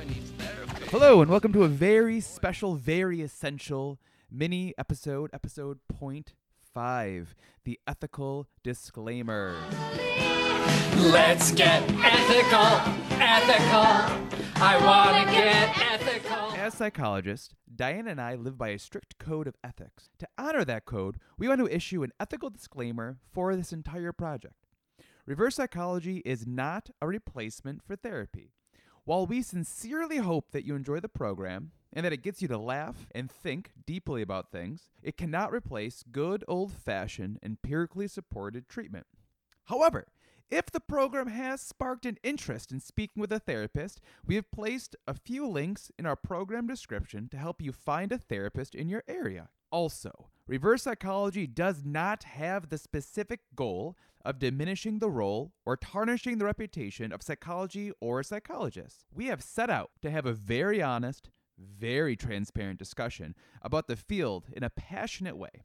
Hello, and welcome to a very special, very essential mini episode, episode point five, the ethical disclaimer. Let's get ethical, ethical. I want to get ethical. As psychologists, Diana and I live by a strict code of ethics. To honor that code, we want to issue an ethical disclaimer for this entire project. Reverse psychology is not a replacement for therapy. While we sincerely hope that you enjoy the program and that it gets you to laugh and think deeply about things, it cannot replace good old fashioned empirically supported treatment. However, if the program has sparked an interest in speaking with a therapist, we have placed a few links in our program description to help you find a therapist in your area. Also, reverse psychology does not have the specific goal of diminishing the role or tarnishing the reputation of psychology or psychologists. We have set out to have a very honest, very transparent discussion about the field in a passionate way.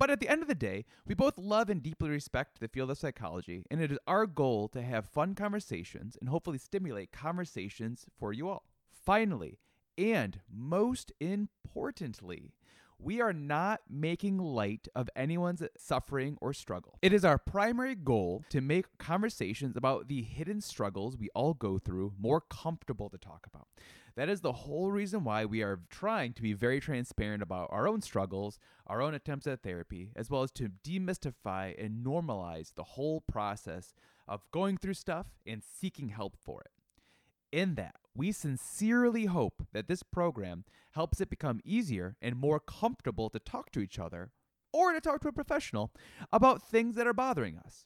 But at the end of the day, we both love and deeply respect the field of psychology, and it is our goal to have fun conversations and hopefully stimulate conversations for you all. Finally, and most importantly, we are not making light of anyone's suffering or struggle. It is our primary goal to make conversations about the hidden struggles we all go through more comfortable to talk about. That is the whole reason why we are trying to be very transparent about our own struggles, our own attempts at therapy, as well as to demystify and normalize the whole process of going through stuff and seeking help for it. In that, we sincerely hope that this program helps it become easier and more comfortable to talk to each other or to talk to a professional about things that are bothering us.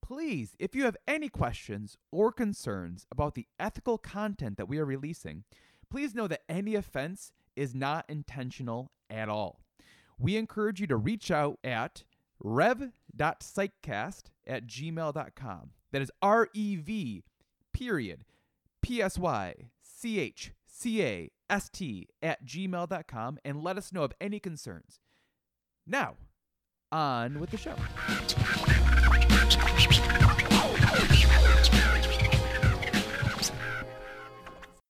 Please, if you have any questions or concerns about the ethical content that we are releasing, please know that any offense is not intentional at all. We encourage you to reach out at rev.psychcast at gmail.com. That is R E V period P S Y C H C A S T at gmail.com and let us know of any concerns. Now, on with the show.